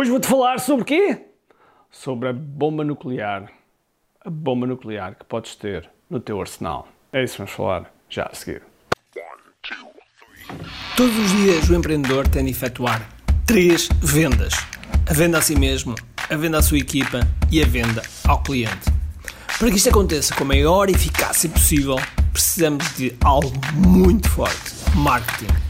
Hoje vou-te falar sobre quê? Sobre a bomba nuclear. A bomba nuclear que podes ter no teu arsenal. É isso que vamos falar já a seguir. Todos os dias o empreendedor tem de efetuar três vendas: a venda a si mesmo, a venda à sua equipa e a venda ao cliente. Para que isto aconteça com a maior eficácia possível, precisamos de algo muito forte: marketing.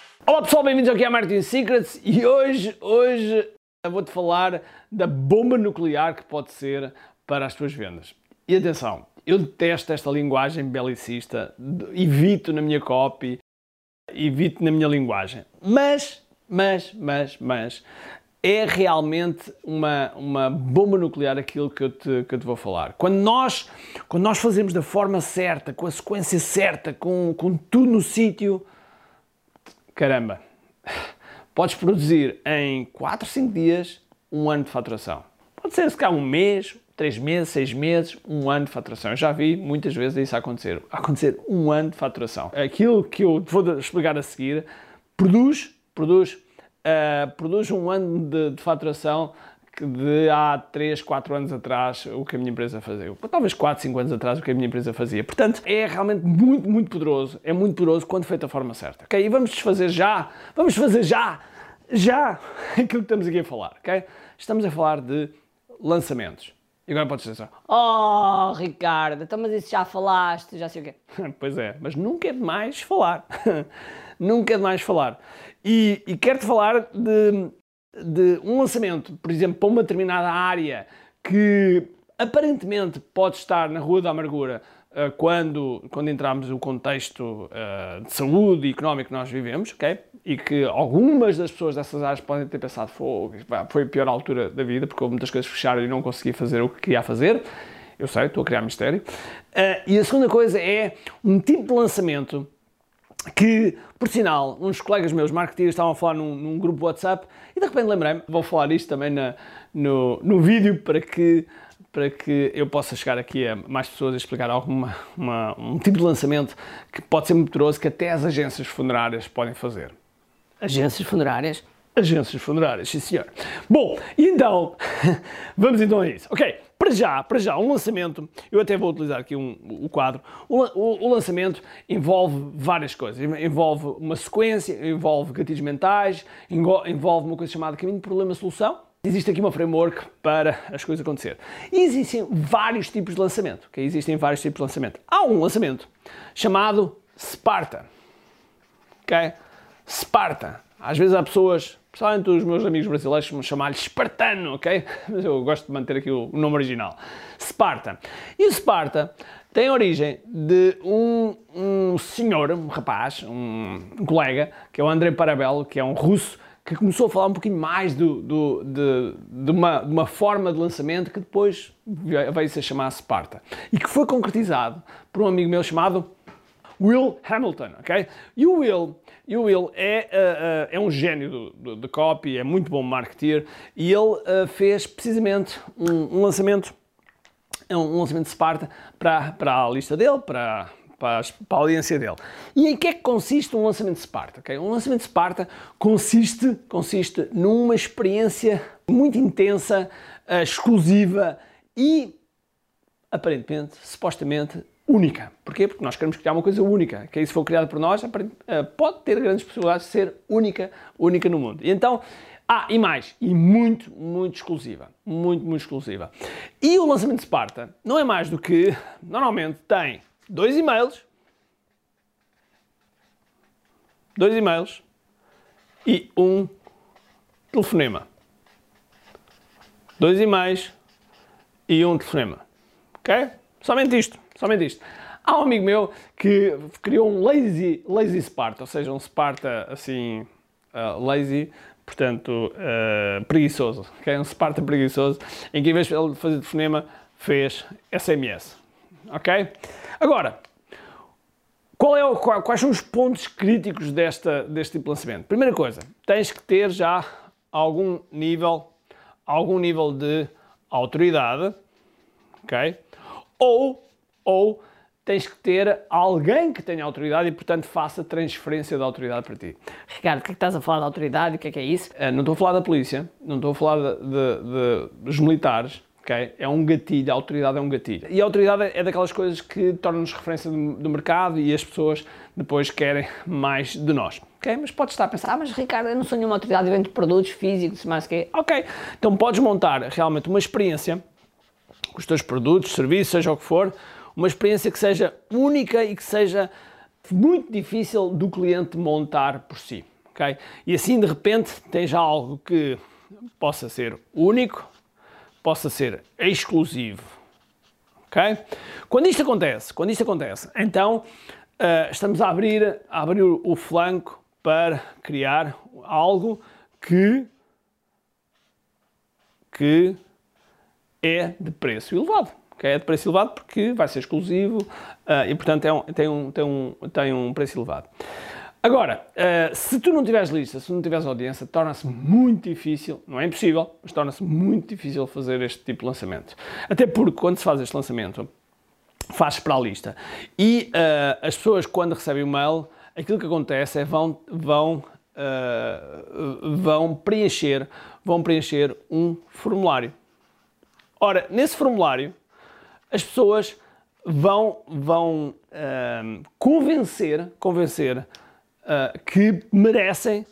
Olá pessoal, bem-vindos aqui a Marketing Secrets e hoje, hoje vou-te falar da bomba nuclear que pode ser para as tuas vendas. E atenção, eu detesto esta linguagem belicista, evito na minha copy, evito na minha linguagem, mas, mas, mas, mas, é realmente uma, uma bomba nuclear aquilo que eu, te, que eu te vou falar. Quando nós, quando nós fazemos da forma certa, com a sequência certa, com, com tudo no sítio, caramba, podes produzir em 4, 5 dias um ano de faturação. Pode ser se calhar um mês, três meses, seis meses, um ano de faturação. Eu já vi muitas vezes isso acontecer. Acontecer um ano de faturação. Aquilo que eu vou explicar a seguir produz, produz, uh, produz um ano de, de faturação de há 3, 4 anos atrás o que a minha empresa fazia. Talvez 4, 5 anos atrás o que a minha empresa fazia. Portanto, é realmente muito, muito poderoso. É muito poderoso quando feito da forma certa. Ok? E vamos desfazer já, vamos fazer já, já aquilo que estamos aqui a falar. Ok? Estamos a falar de lançamentos. E agora podes dizer Oh, Ricardo, então mas isso já falaste, já sei o quê. pois é, mas nunca é demais falar. nunca é demais falar. E, e quero-te falar de de um lançamento, por exemplo, para uma determinada área que aparentemente pode estar na Rua da Amargura uh, quando, quando entramos no contexto uh, de saúde e económico que nós vivemos, ok? E que algumas das pessoas dessas áreas podem ter pensado foi a pior altura da vida porque muitas coisas fecharam e não consegui fazer o que queria fazer. Eu sei, estou a criar mistério. Uh, e a segunda coisa é um tipo de lançamento que, por sinal, uns colegas meus marketeers estavam a falar num, num grupo WhatsApp e de repente lembrei-me, vou falar isto também na, no, no vídeo para que, para que eu possa chegar aqui a mais pessoas e explicar alguma, uma, um tipo de lançamento que pode ser muito poderoso que até as agências funerárias podem fazer. Agências funerárias? Agências funerárias, sim senhor. Bom, e então, vamos então a isso. Ok, para já, para já, um lançamento, eu até vou utilizar aqui um, o quadro, o, o, o, lançamento envolve várias coisas, envolve uma sequência, envolve gatilhos mentais, envolve uma coisa chamada caminho problema-solução, Existe aqui uma framework para as coisas acontecer. E existem vários tipos de lançamento. Okay? Existem vários tipos de lançamento. Há um lançamento chamado Sparta. Okay? Sparta. Às vezes há pessoas Principalmente os meus amigos brasileiros vão chamar-lhe Espartano, ok? Mas eu gosto de manter aqui o nome original. Sparta. E o Sparta tem origem de um, um senhor, um rapaz, um, um, colega, que é o Andrei Parabello, que é um russo, que começou a falar um pouquinho mais do, do, de, de, uma, de uma forma de lançamento que depois veio-se a chamar Sparta. E que foi concretizado por um amigo meu chamado Will Hamilton, ok? E o Will, e o Will é, uh, uh, é um gênio de copy, é muito bom marketeer e ele uh, fez precisamente um, um lançamento, um lançamento de Sparta para, para a lista dele, para, para, para, a audiência dele. E em que é que consiste um lançamento de Sparta? Okay? Um lançamento de Sparta consiste, consiste numa experiência muito intensa, exclusiva e aparentemente, supostamente, única. Porquê? Porque nós queremos criar uma coisa única, que aí se for criada por nós, eh, pode ter grandes possibilidades de ser única, única no mundo. E então, ah, e mais, e muito, muito exclusiva. Muito, muito exclusiva. E o lançamento de Sparta não é mais do que, normalmente, tem dois e-mails, dois e-mails e um telefonema. Dois e-mails e um telefonema. Ok? Somente isto. Somente isto. Há um amigo meu que criou um lazy, lazy Sparta, ou seja, um Sparta assim, uh, lazy, portanto, uh, preguiçoso, okay? um Sparta preguiçoso, em que em vez de fazer telefonema, fez SMS, ok? Agora, qual é o, quais são os pontos críticos desta, deste tipo de lançamento? Primeira coisa, tens que ter já algum nível, algum nível de autoridade, ok? Ou, ou tens que ter alguém que tenha autoridade e, portanto, faça transferência de autoridade para ti. Ricardo, o que é que estás a falar de autoridade? O que é que é isso? Uh, não estou a falar da polícia, não estou a falar de, de, de, dos militares, ok? É um gatilho, a autoridade é um gatilho. E a autoridade é daquelas coisas que tornam-nos referência do, do, mercado e as pessoas depois querem mais de nós. Ok? Mas podes estar a pensar, ah, mas Ricardo, eu não sou nenhuma autoridade, eu vendo produtos físicos, mais que Ok, então podes montar realmente uma experiência os teus produtos, serviços, seja o que for, uma experiência que seja única e que seja muito difícil do cliente montar por si. Okay? E assim, de repente, tens algo que possa ser único, possa ser exclusivo. Okay? Quando isto acontece, quando isto acontece, então uh, estamos a abrir, a abrir o, flanco para criar algo que, que é de preço elevado que é de preço elevado porque vai ser exclusivo uh, e, portanto, é um, tem, um, tem, um, tem um preço elevado. Agora, uh, se tu não tiveres lista, se não tiveres audiência, torna-se muito difícil, não é impossível, mas torna-se muito difícil fazer este tipo de lançamento. Até porque quando se faz este lançamento, faz para a lista. E uh, as pessoas, quando recebem o mail, aquilo que acontece é vão, vão, uh, vão preencher, vão preencher um formulário. Ora, nesse formulário, as pessoas vão, vão uh, convencer, convencer uh, que merecem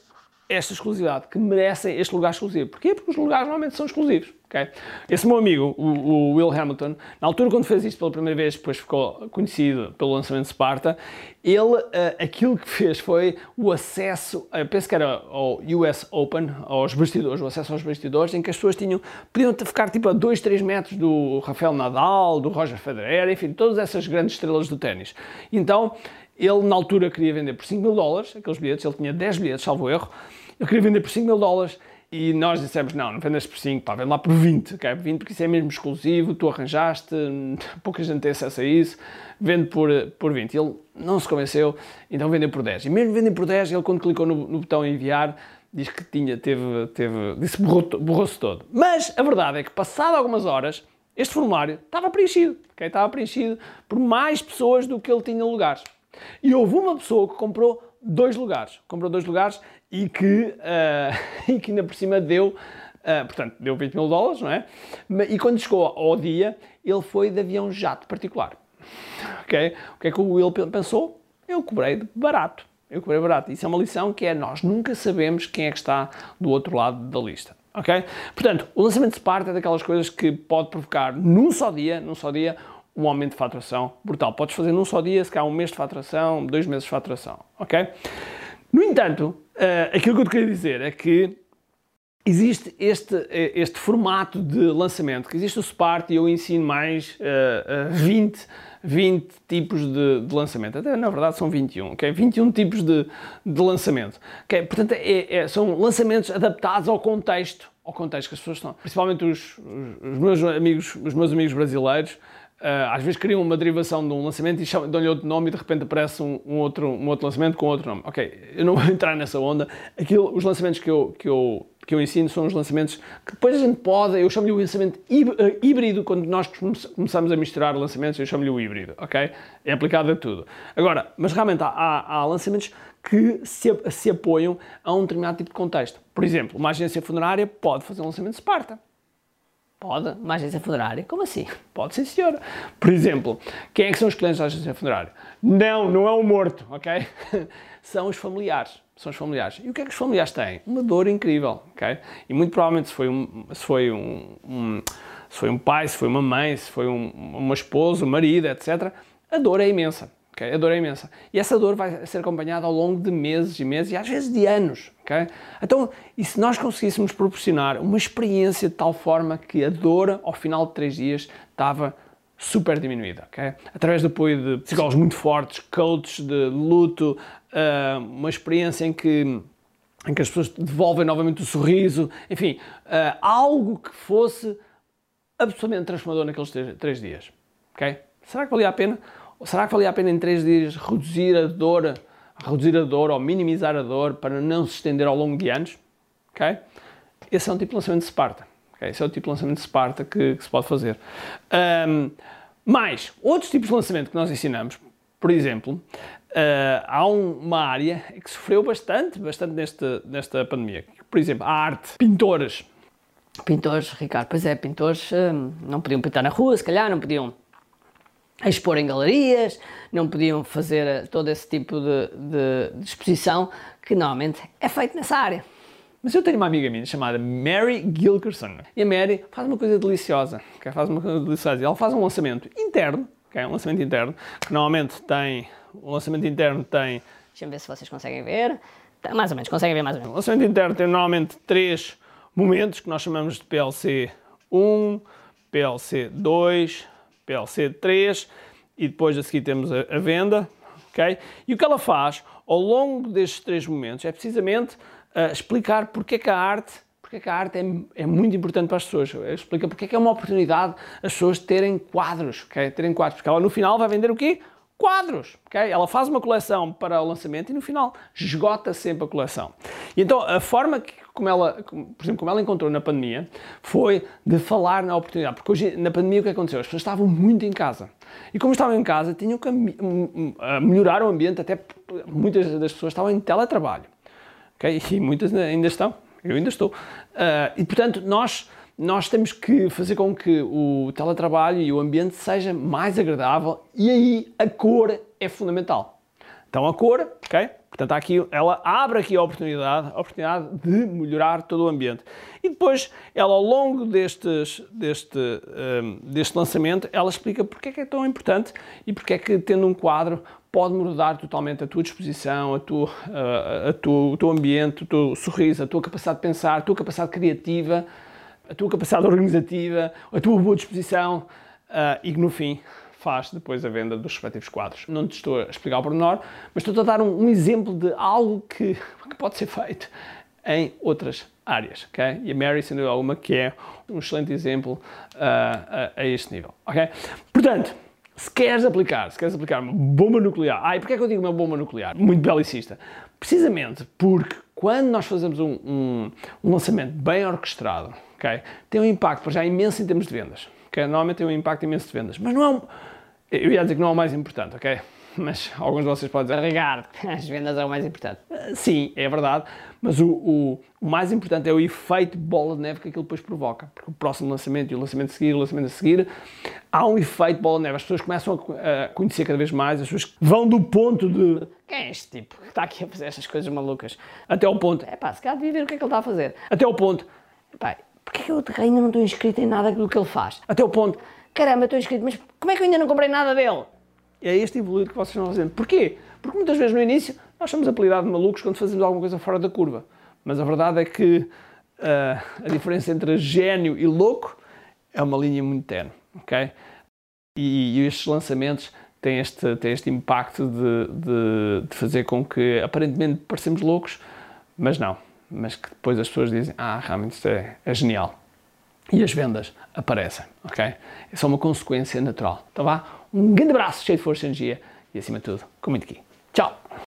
esta exclusividade, que merecem este lugar exclusivo. Porquê? Porque os lugares normalmente são exclusivos. Okay? Esse meu amigo, o, o, Will Hamilton, na altura quando fez isto pela primeira vez, depois ficou conhecido pelo lançamento de Sparta, ele, uh, aquilo que fez foi o acesso, eu penso que era ao US Open, aos bastidores, o acesso aos bastidores, em que as pessoas tinham, podiam ficar tipo a 2, 3 metros do Rafael Nadal, do Roger Federer, enfim, todas essas grandes estrelas do ténis. Então, ele na altura queria vender por 5 mil dólares, aqueles bilhetes, ele tinha 10 bilhetes, salvo erro, ele queria vender por 5 mil dólares e nós dissemos, não, não vendas por 5, pá, vende lá por 20, ok? 20 porque isso é mesmo exclusivo, tu arranjaste, pouca gente tem acesso a isso, vende por, por 20. Ele não se convenceu, então vendeu por 10. E mesmo vendendo por 10, ele quando clicou no, no botão enviar, diz que tinha, teve, teve, disse borrou-se borrou todo. Mas a verdade é que passado algumas horas, este formulário estava preenchido, ok? Estava preenchido por mais pessoas do que ele tinha lugares. E houve uma pessoa que comprou dois lugares, comprou dois lugares e que, uh, e que ainda por cima deu, uh, portanto, deu 20 mil dólares, não é? E quando chegou ao dia, ele foi de avião jato particular. Ok? O que é que o Will pensou? Eu cobrei de barato. Eu cobrei barato. Isso é uma lição que é nós nunca sabemos quem é que está do outro lado da lista. Ok? Portanto, o lançamento de Sparta é daquelas coisas que pode provocar num só dia, num só dia, um aumento de faturação brutal. Podes fazer num só dia, se calhar um mês de faturação, dois meses de faturação. Ok? No entanto, uh, aquilo que eu te queria dizer é que existe este, eh, este formato de lançamento, que existe o SPART e eu ensino mais uh, uh, 20, 20 tipos de, de, lançamento. Até na verdade são 21, ok? 21 tipos de, de lançamento. Okay? Portanto, é, é, são lançamentos adaptados ao contexto, ao contexto que as pessoas estão. Principalmente os, os, os meus amigos, os meus amigos brasileiros às vezes criam uma derivação de um lançamento e dão-lhe outro nome e de repente aparece um, um, outro, um outro lançamento com outro nome. Ok, eu não vou entrar nessa onda. Aquilo, os lançamentos que eu, que, eu, que eu ensino são os lançamentos que depois a gente pode, eu chamo-lhe o lançamento eh, híbrido, quando nós começamos a misturar lançamentos, eu chamo-lhe o híbrido, ok? É aplicado a tudo. Agora, mas realmente há, há, há lançamentos que se, se apoiam a um determinado tipo de contexto. Por exemplo, uma agência funerária pode fazer um lançamento de Sparta Pode, uma agência funerária? Como assim? Pode sim, senhora. Por exemplo, quem é que são os clientes da agência funerária? Não, não é o morto, ok? são os familiares. São os familiares. E o que é que os familiares têm? Uma dor incrível, ok? E muito provavelmente se foi um, se foi um, um se foi um pai, se foi uma mãe, se foi um, uma esposa, um marido, etc., a dor é imensa. Okay? A dor é imensa. E essa dor vai ser acompanhada ao longo de meses e meses e às vezes de anos. Então, e se nós conseguíssemos proporcionar uma experiência de tal forma que a dor, ao final de três dias, estava super diminuída, okay? através do apoio de psicólogos muito fortes, coaches de luto, uh, uma experiência em que em que as pessoas devolvem novamente o sorriso, enfim, uh, algo que fosse absolutamente transformador naqueles três, três dias. ok? Será que valia a pena? Será que valia a pena em três dias reduzir a dor, reduzir a dor ou minimizar a dor para não se estender ao longo de anos? ok? Esse é um tipo de lançamento de Sparta. Okay? Esse é o tipo de lançamento de Sparta que, que se pode fazer. Um, mais, outros tipos de lançamento que nós ensinamos, por exemplo, uh, há um, uma área que sofreu bastante, bastante neste, nesta pandemia. Por exemplo, a arte, pintores. Pintores, Ricardo, pois é, pintores hum, não podiam pintar na rua, se calhar, não podiam expor em galerias, não podiam fazer todo esse tipo de, de, de exposição que normalmente é feito nessa área. Mas eu tenho uma amiga minha chamada Mary Gilkerson. E a Mary faz uma coisa deliciosa. Okay? Faz uma coisa deliciosa. Ela faz um lançamento interno, okay? um lançamento interno, que normalmente tem. O lançamento interno tem. Deixa-me ver se vocês conseguem ver. Tá, mais ou menos, conseguem ver mais ou menos. O lançamento interno tem normalmente três momentos que nós chamamos de PLC 1, PLC 2, PLC 3 e depois a seguir temos a, a venda. Okay? E o que ela faz ao longo destes três momentos é precisamente uh, explicar porque é que a arte, porque é que a arte é, é, muito importante para as pessoas. Explica porque é que é uma oportunidade as pessoas terem quadros, okay? terem quadros, porque ela no final vai vender o quê? Quadros, okay? Ela faz uma coleção para o lançamento e no final esgota sempre a coleção. E então a forma que como ela, por exemplo, como ela encontrou na pandemia, foi de falar na oportunidade. Porque hoje, na pandemia, o que aconteceu? As pessoas estavam muito em casa. E como estavam em casa, tinham que melhorar o ambiente, até muitas das pessoas estavam em teletrabalho. Okay? E muitas ainda estão. Eu ainda estou. Uh, e, portanto, nós, nós temos que fazer com que o teletrabalho e o ambiente seja mais agradável e aí a cor é fundamental. Então, a cor, ok? Portanto, aqui, ela abre aqui a oportunidade, a oportunidade de melhorar todo o ambiente. E depois, ela ao longo destes, deste, um, deste lançamento, ela explica porque é que é tão importante e porque é que, tendo um quadro, pode mudar totalmente a tua disposição, a tua, a, a tua, o teu ambiente, o teu sorriso, a tua capacidade de pensar, a tua capacidade criativa, a tua capacidade organizativa, a tua boa disposição uh, e que no fim faz depois a venda dos respectivos quadros. Não te estou a explicar o pormenor, mas estou a dar um, um exemplo de algo que, que, pode ser feito em outras áreas, ok? E a Mary, sem dúvida alguma, que é um excelente exemplo uh, a, a este nível, ok? Portanto, se queres aplicar, se queres aplicar uma bomba nuclear, e porquê é que eu digo uma bomba nuclear? Muito belicista. Precisamente porque quando nós fazemos um, um, um lançamento bem orquestrado, okay, tem um impacto já imenso em termos de vendas. Okay? Normalmente tem um impacto imenso de vendas, mas não é um, eu ia dizer que não é o mais importante, ok? Mas alguns de vocês podem dizer, Ricardo, as vendas é o mais importante. Sim, é verdade, mas o, o, o, mais importante é o efeito bola de neve que aquilo depois provoca. Porque o próximo lançamento e o lançamento a seguir, o lançamento a seguir, há um efeito bola de neve. As pessoas começam a, a conhecer cada vez mais, as pessoas vão do ponto de. Quem é este tipo que está aqui a fazer estas coisas malucas? Até ao ponto. É pá, se calhar devia ver o que é que ele está a fazer. Até ao ponto. Pá, porquê é que eu ainda não estou inscrito em nada do que ele faz? Até ao ponto caramba, estou inscrito, mas como é que eu ainda não comprei nada dele? É este evoluir que vocês estão fazendo. Porquê? Porque muitas vezes no início nós somos apelidados de malucos quando fazemos alguma coisa fora da curva. Mas a verdade é que uh, a diferença entre gênio e louco é uma linha muito tenue, ok? E, e estes lançamentos têm este, têm este impacto de, de, de fazer com que aparentemente parecemos loucos, mas não. Mas que depois as pessoas dizem, ah, realmente isto é, é genial e as vendas aparecem, ok? É só uma consequência natural, tá vá? Um grande abraço, cheio de força e energia e acima de tudo, com muito aqui. Tchau!